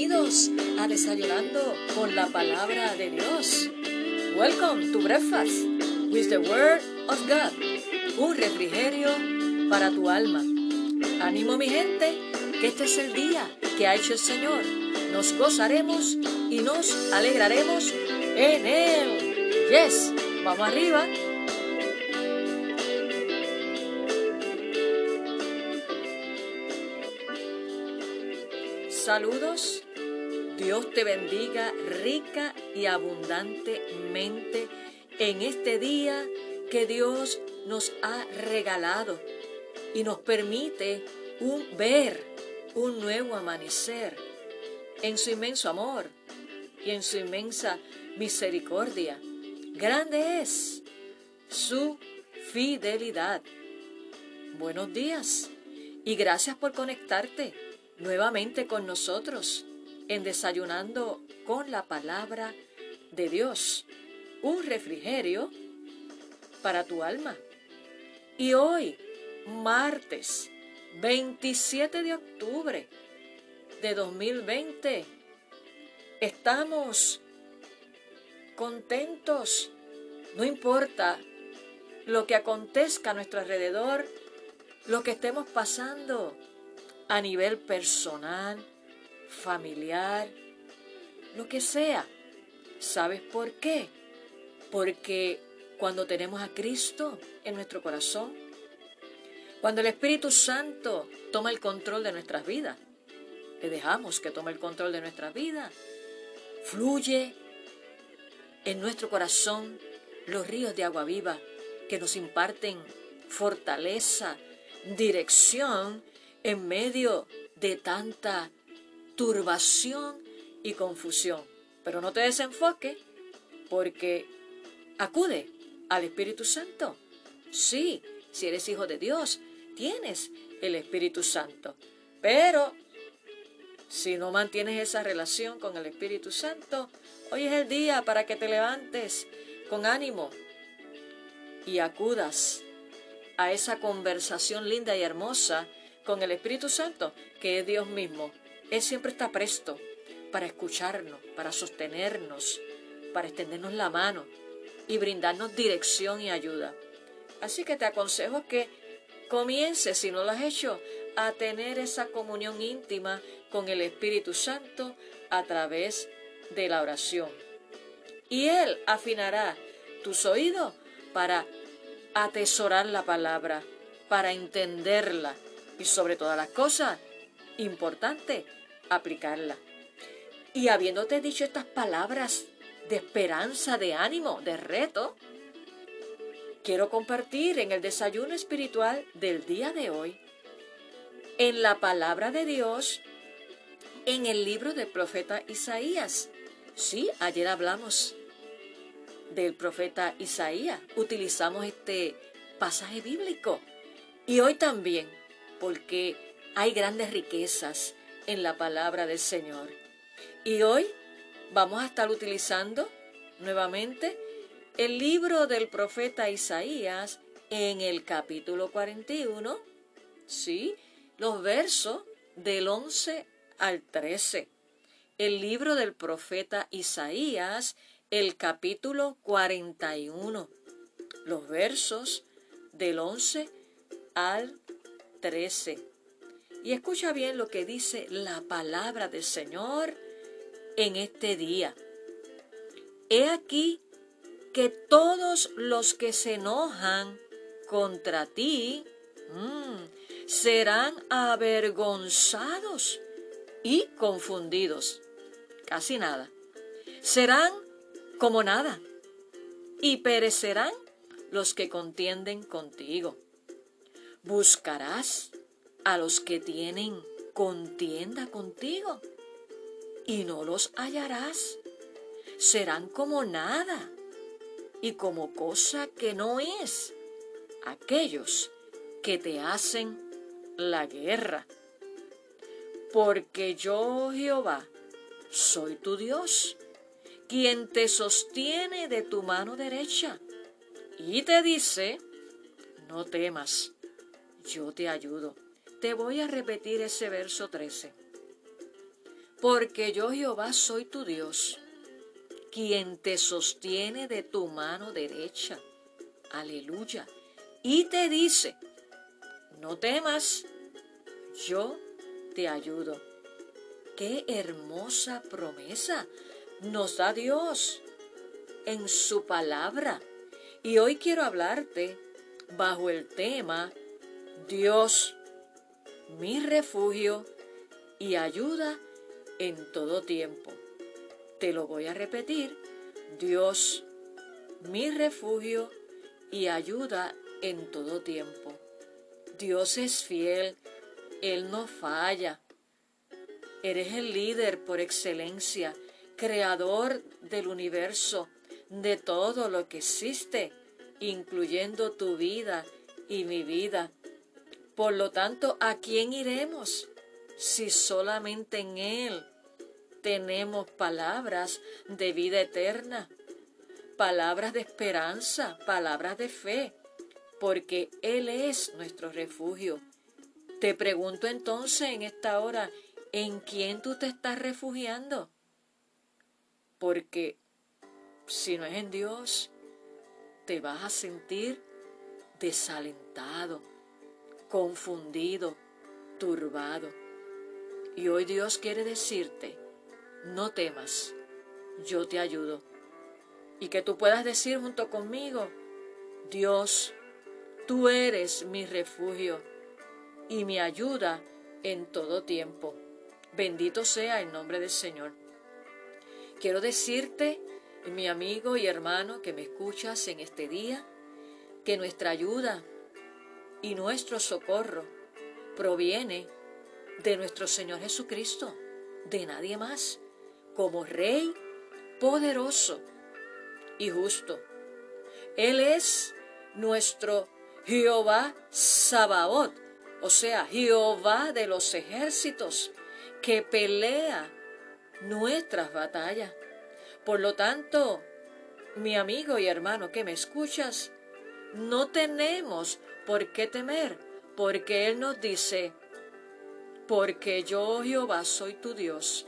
Bienvenidos a Desayunando con la Palabra de Dios. Welcome to Breakfast with the Word of God. Un refrigerio para tu alma. Ánimo mi gente, que este es el día que ha hecho el Señor. Nos gozaremos y nos alegraremos en Él. Yes, vamos arriba. Saludos. Dios te bendiga rica y abundantemente en este día que Dios nos ha regalado y nos permite ver un nuevo amanecer en su inmenso amor y en su inmensa misericordia. Grande es su fidelidad. Buenos días y gracias por conectarte nuevamente con nosotros en Desayunando con la Palabra de Dios, un refrigerio para tu alma. Y hoy, martes 27 de octubre de 2020, estamos contentos, no importa lo que acontezca a nuestro alrededor, lo que estemos pasando, a nivel personal, familiar, lo que sea. ¿Sabes por qué? Porque cuando tenemos a Cristo en nuestro corazón, cuando el Espíritu Santo toma el control de nuestras vidas, le dejamos que tome el control de nuestras vidas, fluye en nuestro corazón los ríos de agua viva que nos imparten fortaleza, dirección en medio de tanta turbación y confusión. Pero no te desenfoques porque acude al Espíritu Santo. Sí, si eres hijo de Dios, tienes el Espíritu Santo. Pero si no mantienes esa relación con el Espíritu Santo, hoy es el día para que te levantes con ánimo y acudas a esa conversación linda y hermosa con el Espíritu Santo, que es Dios mismo. Él siempre está presto para escucharnos, para sostenernos, para extendernos la mano y brindarnos dirección y ayuda. Así que te aconsejo que comiences, si no lo has hecho, a tener esa comunión íntima con el Espíritu Santo a través de la oración. Y Él afinará tus oídos para atesorar la palabra, para entenderla, y sobre todas las cosas, importante, aplicarla. Y habiéndote dicho estas palabras de esperanza, de ánimo, de reto, quiero compartir en el desayuno espiritual del día de hoy, en la palabra de Dios, en el libro del profeta Isaías. Sí, ayer hablamos del profeta Isaías, utilizamos este pasaje bíblico y hoy también porque hay grandes riquezas en la palabra del Señor. Y hoy vamos a estar utilizando nuevamente el libro del profeta Isaías en el capítulo 41, ¿sí? Los versos del 11 al 13. El libro del profeta Isaías, el capítulo 41. Los versos del 11 al 13. Y escucha bien lo que dice la palabra del Señor en este día. He aquí que todos los que se enojan contra ti mm, serán avergonzados y confundidos. Casi nada. Serán como nada y perecerán los que contienden contigo. Buscarás a los que tienen contienda contigo y no los hallarás. Serán como nada y como cosa que no es aquellos que te hacen la guerra. Porque yo, Jehová, soy tu Dios, quien te sostiene de tu mano derecha y te dice, no temas yo te ayudo. Te voy a repetir ese verso 13. Porque yo Jehová soy tu Dios, quien te sostiene de tu mano derecha. Aleluya. Y te dice, no temas, yo te ayudo. Qué hermosa promesa nos da Dios en su palabra. Y hoy quiero hablarte bajo el tema Dios, mi refugio y ayuda en todo tiempo. Te lo voy a repetir. Dios, mi refugio y ayuda en todo tiempo. Dios es fiel, Él no falla. Eres el líder por excelencia, creador del universo, de todo lo que existe, incluyendo tu vida y mi vida. Por lo tanto, ¿a quién iremos si solamente en Él tenemos palabras de vida eterna, palabras de esperanza, palabras de fe? Porque Él es nuestro refugio. Te pregunto entonces en esta hora, ¿en quién tú te estás refugiando? Porque si no es en Dios, te vas a sentir desalentado, confundido, turbado. Y hoy Dios quiere decirte, no temas, yo te ayudo. Y que tú puedas decir junto conmigo, Dios, tú eres mi refugio y mi ayuda en todo tiempo. Bendito sea el nombre del Señor. Quiero decirte, mi amigo y hermano que me escuchas en este día, que nuestra ayuda y nuestro socorro proviene de nuestro Señor Jesucristo, de nadie más, como Rey poderoso y justo. Él es nuestro Jehová Sabaoth, o sea, Jehová de los ejércitos, que pelea nuestras batallas. Por lo tanto, mi amigo y hermano que me escuchas, no tenemos por qué temer, porque Él nos dice, porque yo Jehová soy tu Dios,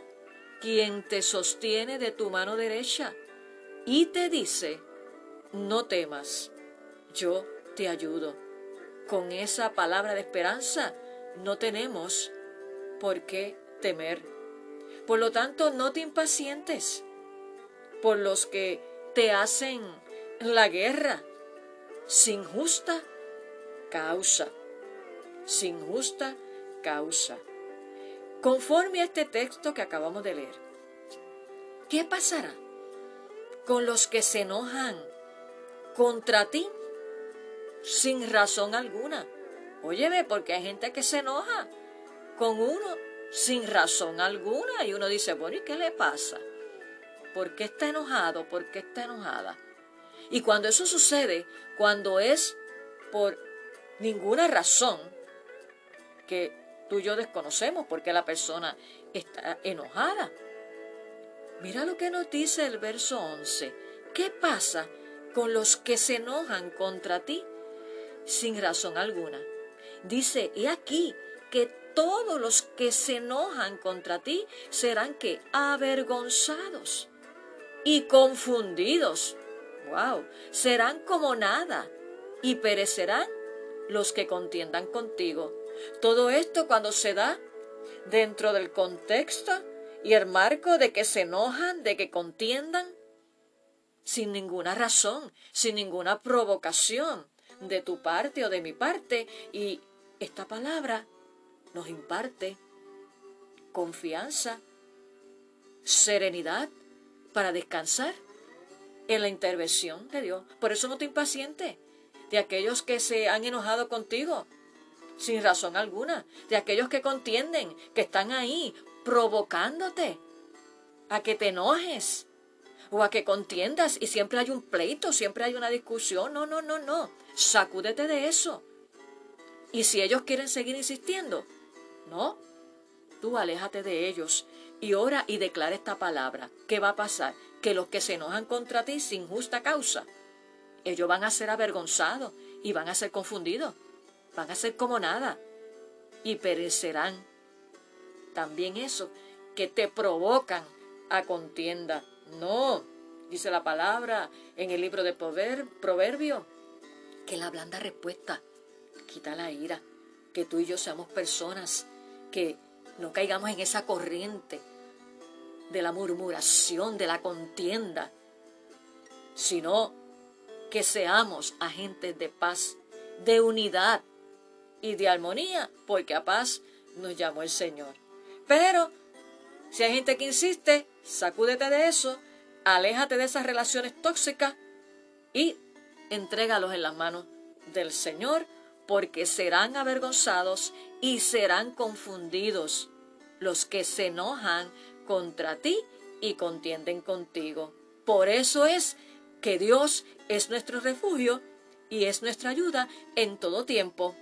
quien te sostiene de tu mano derecha, y te dice, no temas, yo te ayudo. Con esa palabra de esperanza no tenemos por qué temer. Por lo tanto, no te impacientes por los que te hacen la guerra sin justa causa. Sin justa causa. Conforme a este texto que acabamos de leer, ¿qué pasará con los que se enojan contra ti sin razón alguna? Óyeme, porque hay gente que se enoja con uno sin razón alguna. Y uno dice, bueno, ¿y qué le pasa? ¿Por qué está enojado? ¿Por qué está enojada? Y cuando eso sucede, cuando es por ninguna razón que tú y yo desconocemos por qué la persona está enojada. Mira lo que nos dice el verso 11. ¿Qué pasa con los que se enojan contra ti sin razón alguna? Dice, y aquí que todos los que se enojan contra ti serán que avergonzados y confundidos. Wow, serán como nada y perecerán los que contiendan contigo. Todo esto cuando se da dentro del contexto y el marco de que se enojan, de que contiendan, sin ninguna razón, sin ninguna provocación de tu parte o de mi parte. Y esta palabra nos imparte confianza, serenidad para descansar en la intervención de Dios. Por eso no te impacientes de aquellos que se han enojado contigo sin razón alguna, de aquellos que contienden, que están ahí provocándote a que te enojes o a que contiendas y siempre hay un pleito, siempre hay una discusión. No, no, no, no. Sacúdete de eso. Y si ellos quieren seguir insistiendo, no, tú aléjate de ellos y ora y declara esta palabra. ¿Qué va a pasar? Que los que se enojan contra ti sin justa causa, ellos van a ser avergonzados y van a ser confundidos, van a ser como nada y perecerán. También eso. que te provocan a contienda. No, dice la palabra en el libro de Proverbio, que la blanda respuesta quita la ira, que tú y yo seamos personas que no caigamos en esa corriente de la murmuración, de la contienda, sino que seamos agentes de paz, de unidad y de armonía, porque a paz nos llamó el Señor. Pero si hay gente que insiste, sacúdete de eso, aléjate de esas relaciones tóxicas y entrégalos en las manos del Señor, porque serán avergonzados y serán confundidos los que se enojan contra ti y contienden contigo. Por eso es que Dios es nuestro refugio y es nuestra ayuda en todo tiempo.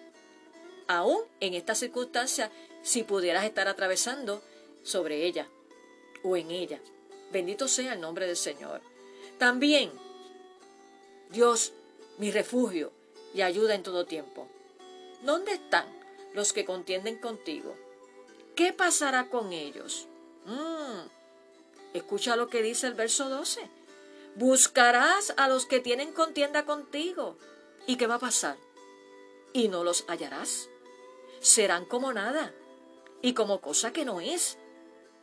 Aún en esta circunstancia, si pudieras estar atravesando sobre ella o en ella. Bendito sea el nombre del Señor. También, Dios, mi refugio y ayuda en todo tiempo. ¿Dónde están los que contienden contigo? ¿Qué pasará con ellos? Mm, escucha lo que dice el verso 12. Buscarás a los que tienen contienda contigo. ¿Y qué va a pasar? Y no los hallarás. Serán como nada y como cosa que no es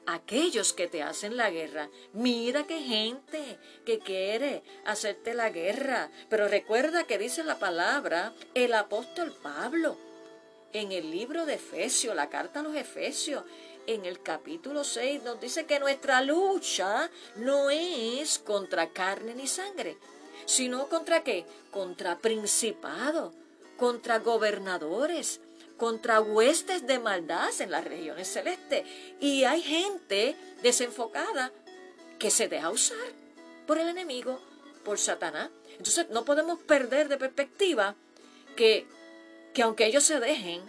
aquellos que te hacen la guerra. Mira qué gente que quiere hacerte la guerra. Pero recuerda que dice la palabra el apóstol Pablo en el libro de Efesios, la carta a los Efesios, en el capítulo 6, nos dice que nuestra lucha no es contra carne ni sangre, sino contra qué? Contra principados, contra gobernadores, contra huestes de maldad en las regiones celestes. Y hay gente desenfocada que se deja usar por el enemigo, por Satanás. Entonces no podemos perder de perspectiva que, que aunque ellos se dejen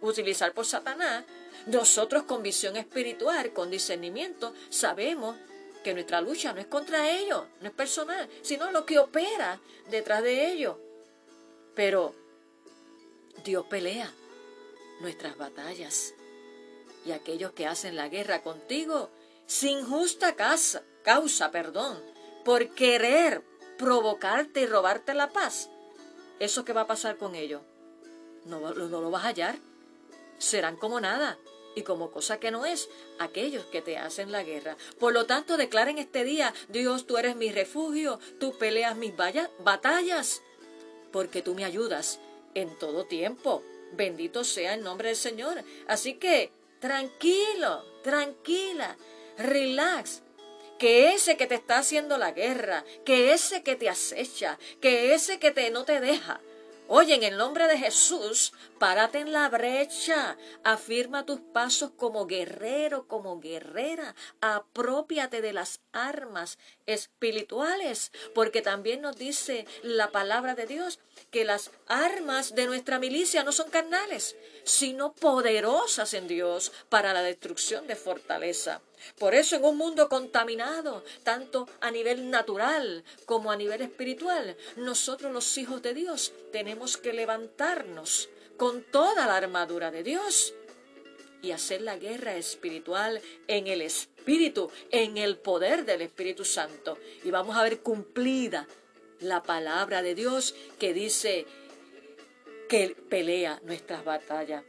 utilizar por Satanás, nosotros con visión espiritual, con discernimiento, sabemos que nuestra lucha no es contra ellos, no es personal, sino lo que opera detrás de ellos. Pero Dios pelea nuestras batallas. Y aquellos que hacen la guerra contigo sin justa causa, causa, perdón, por querer provocarte y robarte la paz, ¿eso qué va a pasar con ellos? No, no, no lo vas a hallar. Serán como nada y como cosa que no es aquellos que te hacen la guerra. Por lo tanto, declaren este día, Dios, tú eres mi refugio, tú peleas mis batallas, porque tú me ayudas en todo tiempo. Bendito sea el nombre del Señor. Así que tranquilo, tranquila, relax. Que ese que te está haciendo la guerra, que ese que te acecha, que ese que te no te deja, Oye, en el nombre de Jesús, párate en la brecha, afirma tus pasos como guerrero, como guerrera, apropiate de las armas espirituales, porque también nos dice la palabra de Dios que las armas de nuestra milicia no son carnales, sino poderosas en Dios para la destrucción de fortaleza. Por eso en un mundo contaminado, tanto a nivel natural como a nivel espiritual, nosotros los hijos de Dios tenemos que levantarnos con toda la armadura de Dios y hacer la guerra espiritual en el Espíritu, en el poder del Espíritu Santo. Y vamos a ver cumplida la palabra de Dios que dice que pelea nuestras batallas.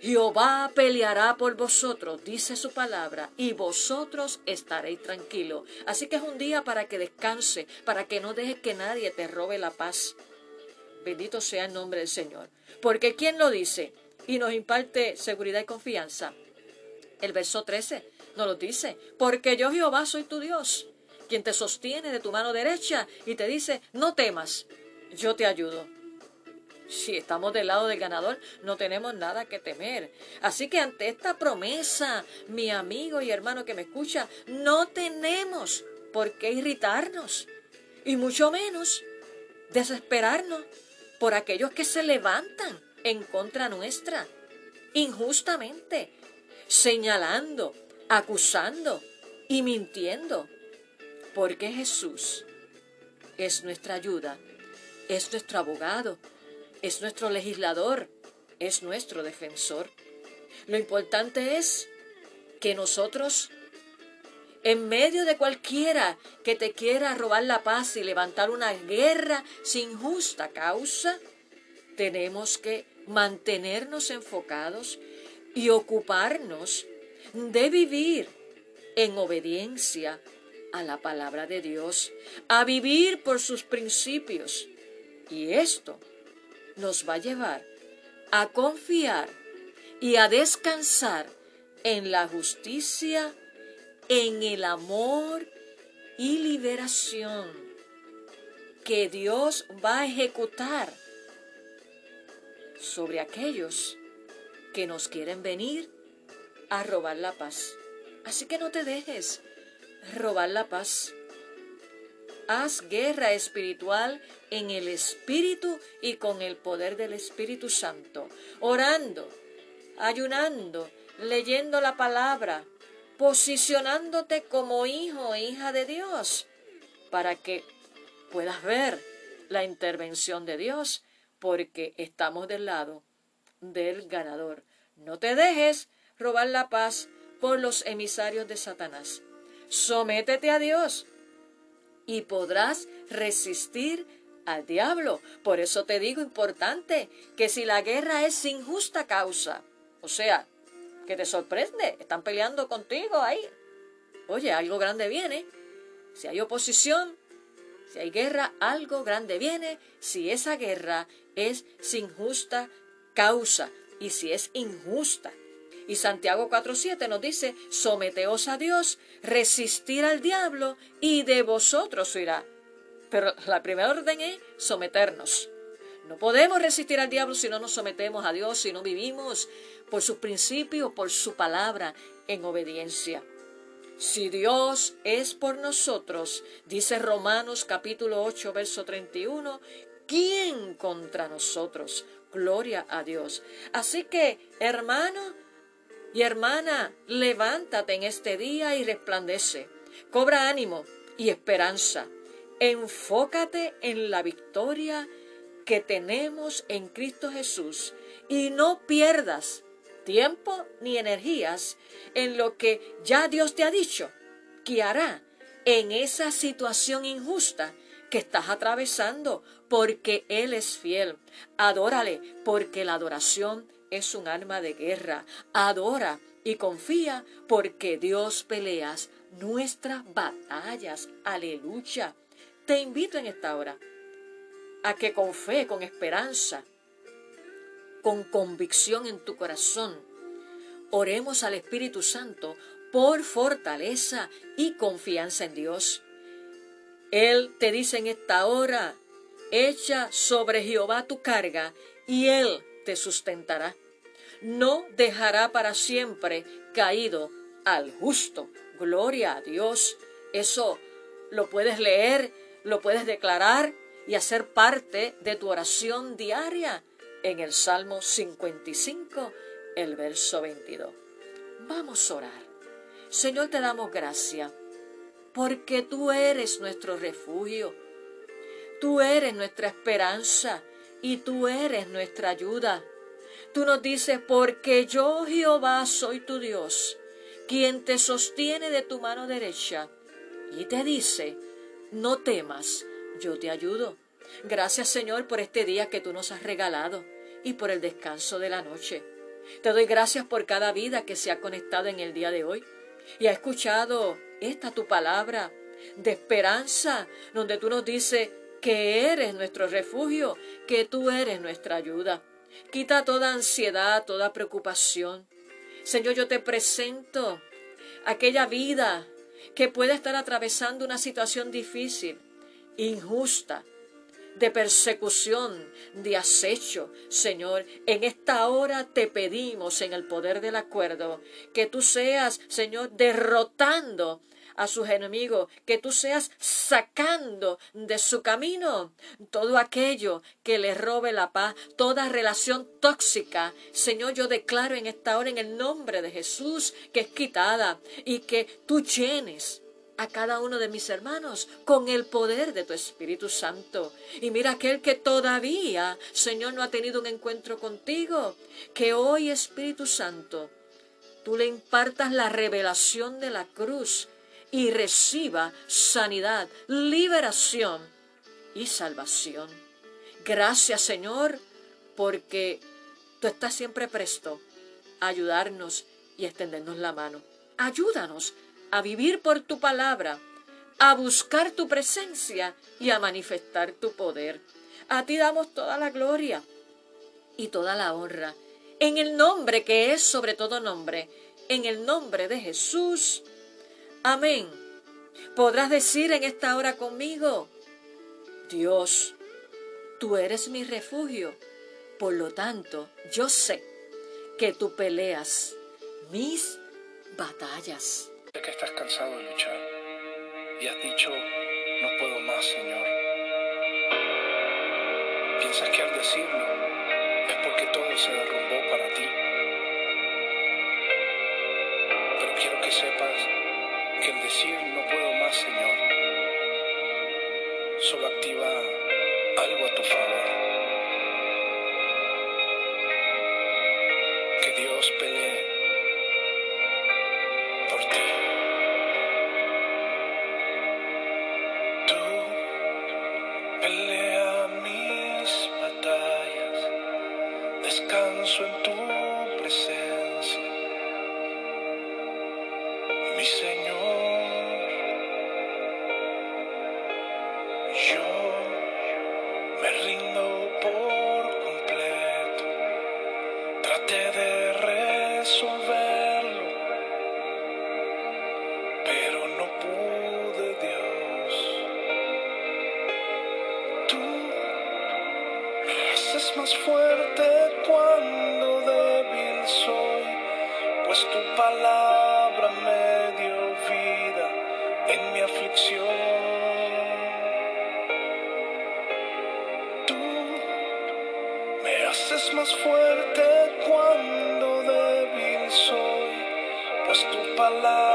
Jehová peleará por vosotros, dice su palabra, y vosotros estaréis tranquilos. Así que es un día para que descanse, para que no dejes que nadie te robe la paz. Bendito sea el nombre del Señor. Porque ¿quién lo dice? Y nos imparte seguridad y confianza. El verso 13 nos lo dice. Porque yo Jehová soy tu Dios, quien te sostiene de tu mano derecha y te dice, no temas, yo te ayudo. Si estamos del lado del ganador, no tenemos nada que temer. Así que ante esta promesa, mi amigo y hermano que me escucha, no tenemos por qué irritarnos y mucho menos desesperarnos por aquellos que se levantan en contra nuestra, injustamente, señalando, acusando y mintiendo. Porque Jesús es nuestra ayuda, es nuestro abogado, es nuestro legislador, es nuestro defensor. Lo importante es que nosotros, en medio de cualquiera que te quiera robar la paz y levantar una guerra sin justa causa, tenemos que mantenernos enfocados y ocuparnos de vivir en obediencia a la palabra de Dios, a vivir por sus principios. Y esto nos va a llevar a confiar y a descansar en la justicia, en el amor y liberación que Dios va a ejecutar sobre aquellos que nos quieren venir a robar la paz. Así que no te dejes robar la paz. Haz guerra espiritual en el Espíritu y con el poder del Espíritu Santo, orando, ayunando, leyendo la palabra, posicionándote como hijo e hija de Dios, para que puedas ver la intervención de Dios, porque estamos del lado del ganador. No te dejes robar la paz por los emisarios de Satanás. Sométete a Dios y podrás resistir al diablo. Por eso te digo importante que si la guerra es sin justa causa, o sea, que te sorprende, están peleando contigo ahí. Oye, algo grande viene. Si hay oposición, si hay guerra, algo grande viene. Si esa guerra es sin justa causa y si es injusta. Y Santiago 4.7 nos dice, someteos a Dios, resistir al diablo y de vosotros irá. Pero la primera orden es someternos. No podemos resistir al diablo si no nos sometemos a Dios, si no vivimos por sus principios, por su palabra, en obediencia. Si Dios es por nosotros, dice Romanos capítulo 8, verso 31, ¿quién contra nosotros? Gloria a Dios. Así que, hermano y hermana, levántate en este día y resplandece. Cobra ánimo y esperanza. Enfócate en la victoria que tenemos en Cristo Jesús y no pierdas tiempo ni energías en lo que ya Dios te ha dicho que hará en esa situación injusta que estás atravesando, porque Él es fiel. Adórale, porque la adoración es un arma de guerra. Adora y confía, porque Dios peleas nuestras batallas. Aleluya. Te invito en esta hora a que con fe, con esperanza, con convicción en tu corazón, oremos al Espíritu Santo por fortaleza y confianza en Dios. Él te dice en esta hora, echa sobre Jehová tu carga y Él te sustentará. No dejará para siempre caído al justo. Gloria a Dios. Eso lo puedes leer, lo puedes declarar y hacer parte de tu oración diaria en el Salmo 55, el verso 22. Vamos a orar. Señor, te damos gracias porque tú eres nuestro refugio. Tú eres nuestra esperanza y tú eres nuestra ayuda. Tú nos dices, porque yo Jehová soy tu Dios, quien te sostiene de tu mano derecha. Y te dice, no temas, yo te ayudo. Gracias Señor por este día que tú nos has regalado y por el descanso de la noche. Te doy gracias por cada vida que se ha conectado en el día de hoy y ha escuchado esta tu palabra de esperanza, donde tú nos dices que eres nuestro refugio, que tú eres nuestra ayuda. Quita toda ansiedad, toda preocupación. Señor, yo te presento aquella vida que puede estar atravesando una situación difícil, injusta, de persecución, de acecho. Señor, en esta hora te pedimos en el poder del acuerdo que tú seas, Señor, derrotando a sus enemigos, que tú seas sacando de su camino todo aquello que le robe la paz, toda relación tóxica. Señor, yo declaro en esta hora en el nombre de Jesús que es quitada y que tú llenes a cada uno de mis hermanos con el poder de tu Espíritu Santo. Y mira aquel que todavía, Señor, no ha tenido un encuentro contigo, que hoy Espíritu Santo tú le impartas la revelación de la cruz y reciba sanidad, liberación y salvación. Gracias Señor, porque tú estás siempre presto a ayudarnos y extendernos la mano. Ayúdanos a vivir por tu palabra, a buscar tu presencia y a manifestar tu poder. A ti damos toda la gloria y toda la honra. En el nombre que es sobre todo nombre, en el nombre de Jesús. Amén. Podrás decir en esta hora conmigo, Dios, tú eres mi refugio. Por lo tanto, yo sé que tú peleas mis batallas. Sé que estás cansado de luchar y has dicho, no puedo más, Señor. Piensas que al decirlo es porque todo se derrumbó para ti. Pero quiero que sepas que el decir no puedo más, Señor, solo activa algo a tu favor. palabras.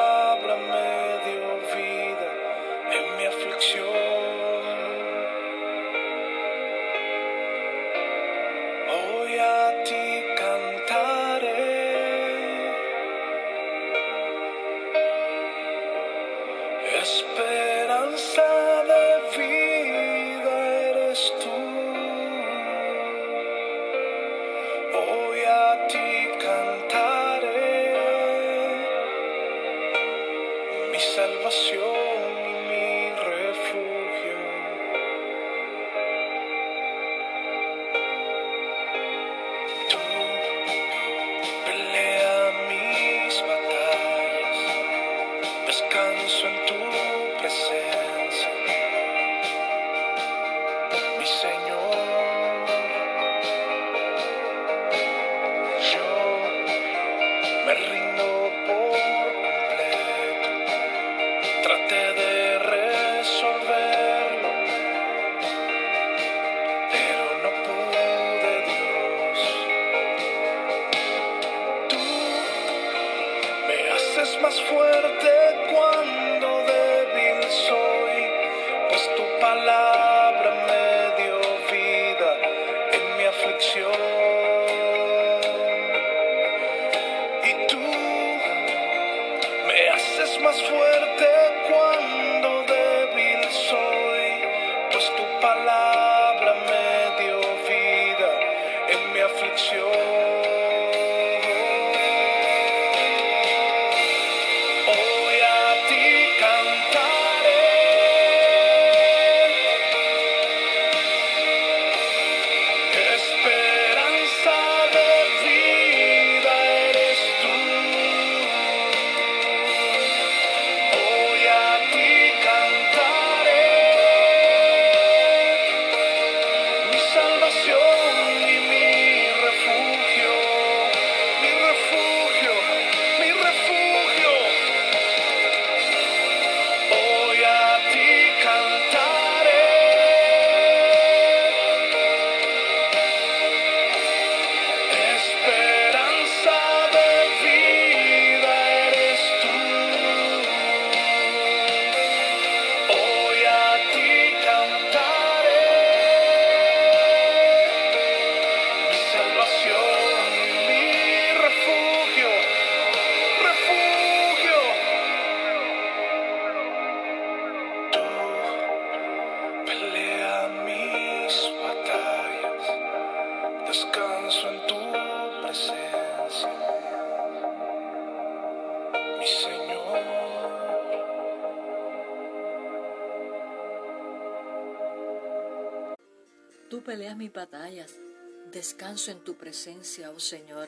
En tu presencia, oh Señor.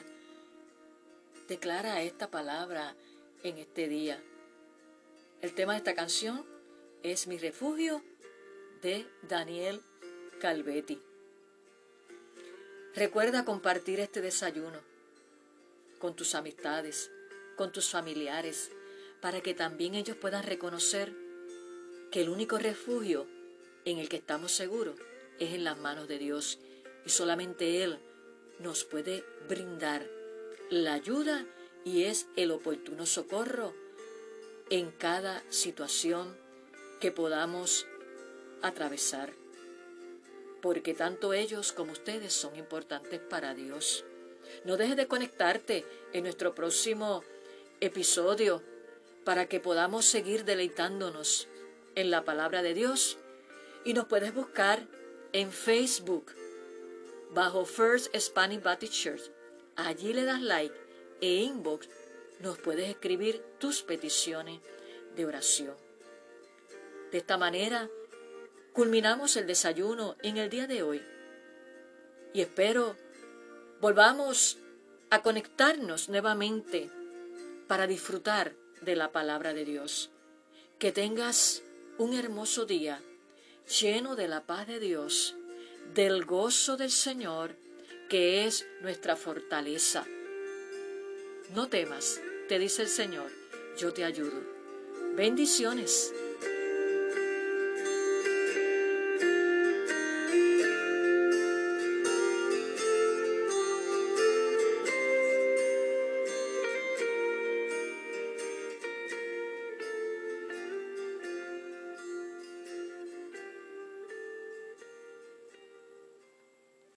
Declara esta palabra en este día. El tema de esta canción es Mi refugio de Daniel Calvetti. Recuerda compartir este desayuno con tus amistades, con tus familiares, para que también ellos puedan reconocer que el único refugio en el que estamos seguros es en las manos de Dios y solamente Él nos puede brindar la ayuda y es el oportuno socorro en cada situación que podamos atravesar. Porque tanto ellos como ustedes son importantes para Dios. No dejes de conectarte en nuestro próximo episodio para que podamos seguir deleitándonos en la palabra de Dios. Y nos puedes buscar en Facebook bajo First Spanish Baptist Church. Allí le das like e inbox nos puedes escribir tus peticiones de oración. De esta manera, culminamos el desayuno en el día de hoy y espero volvamos a conectarnos nuevamente para disfrutar de la palabra de Dios. Que tengas un hermoso día lleno de la paz de Dios, del gozo del Señor, que es nuestra fortaleza. No temas, te dice el Señor, yo te ayudo. Bendiciones.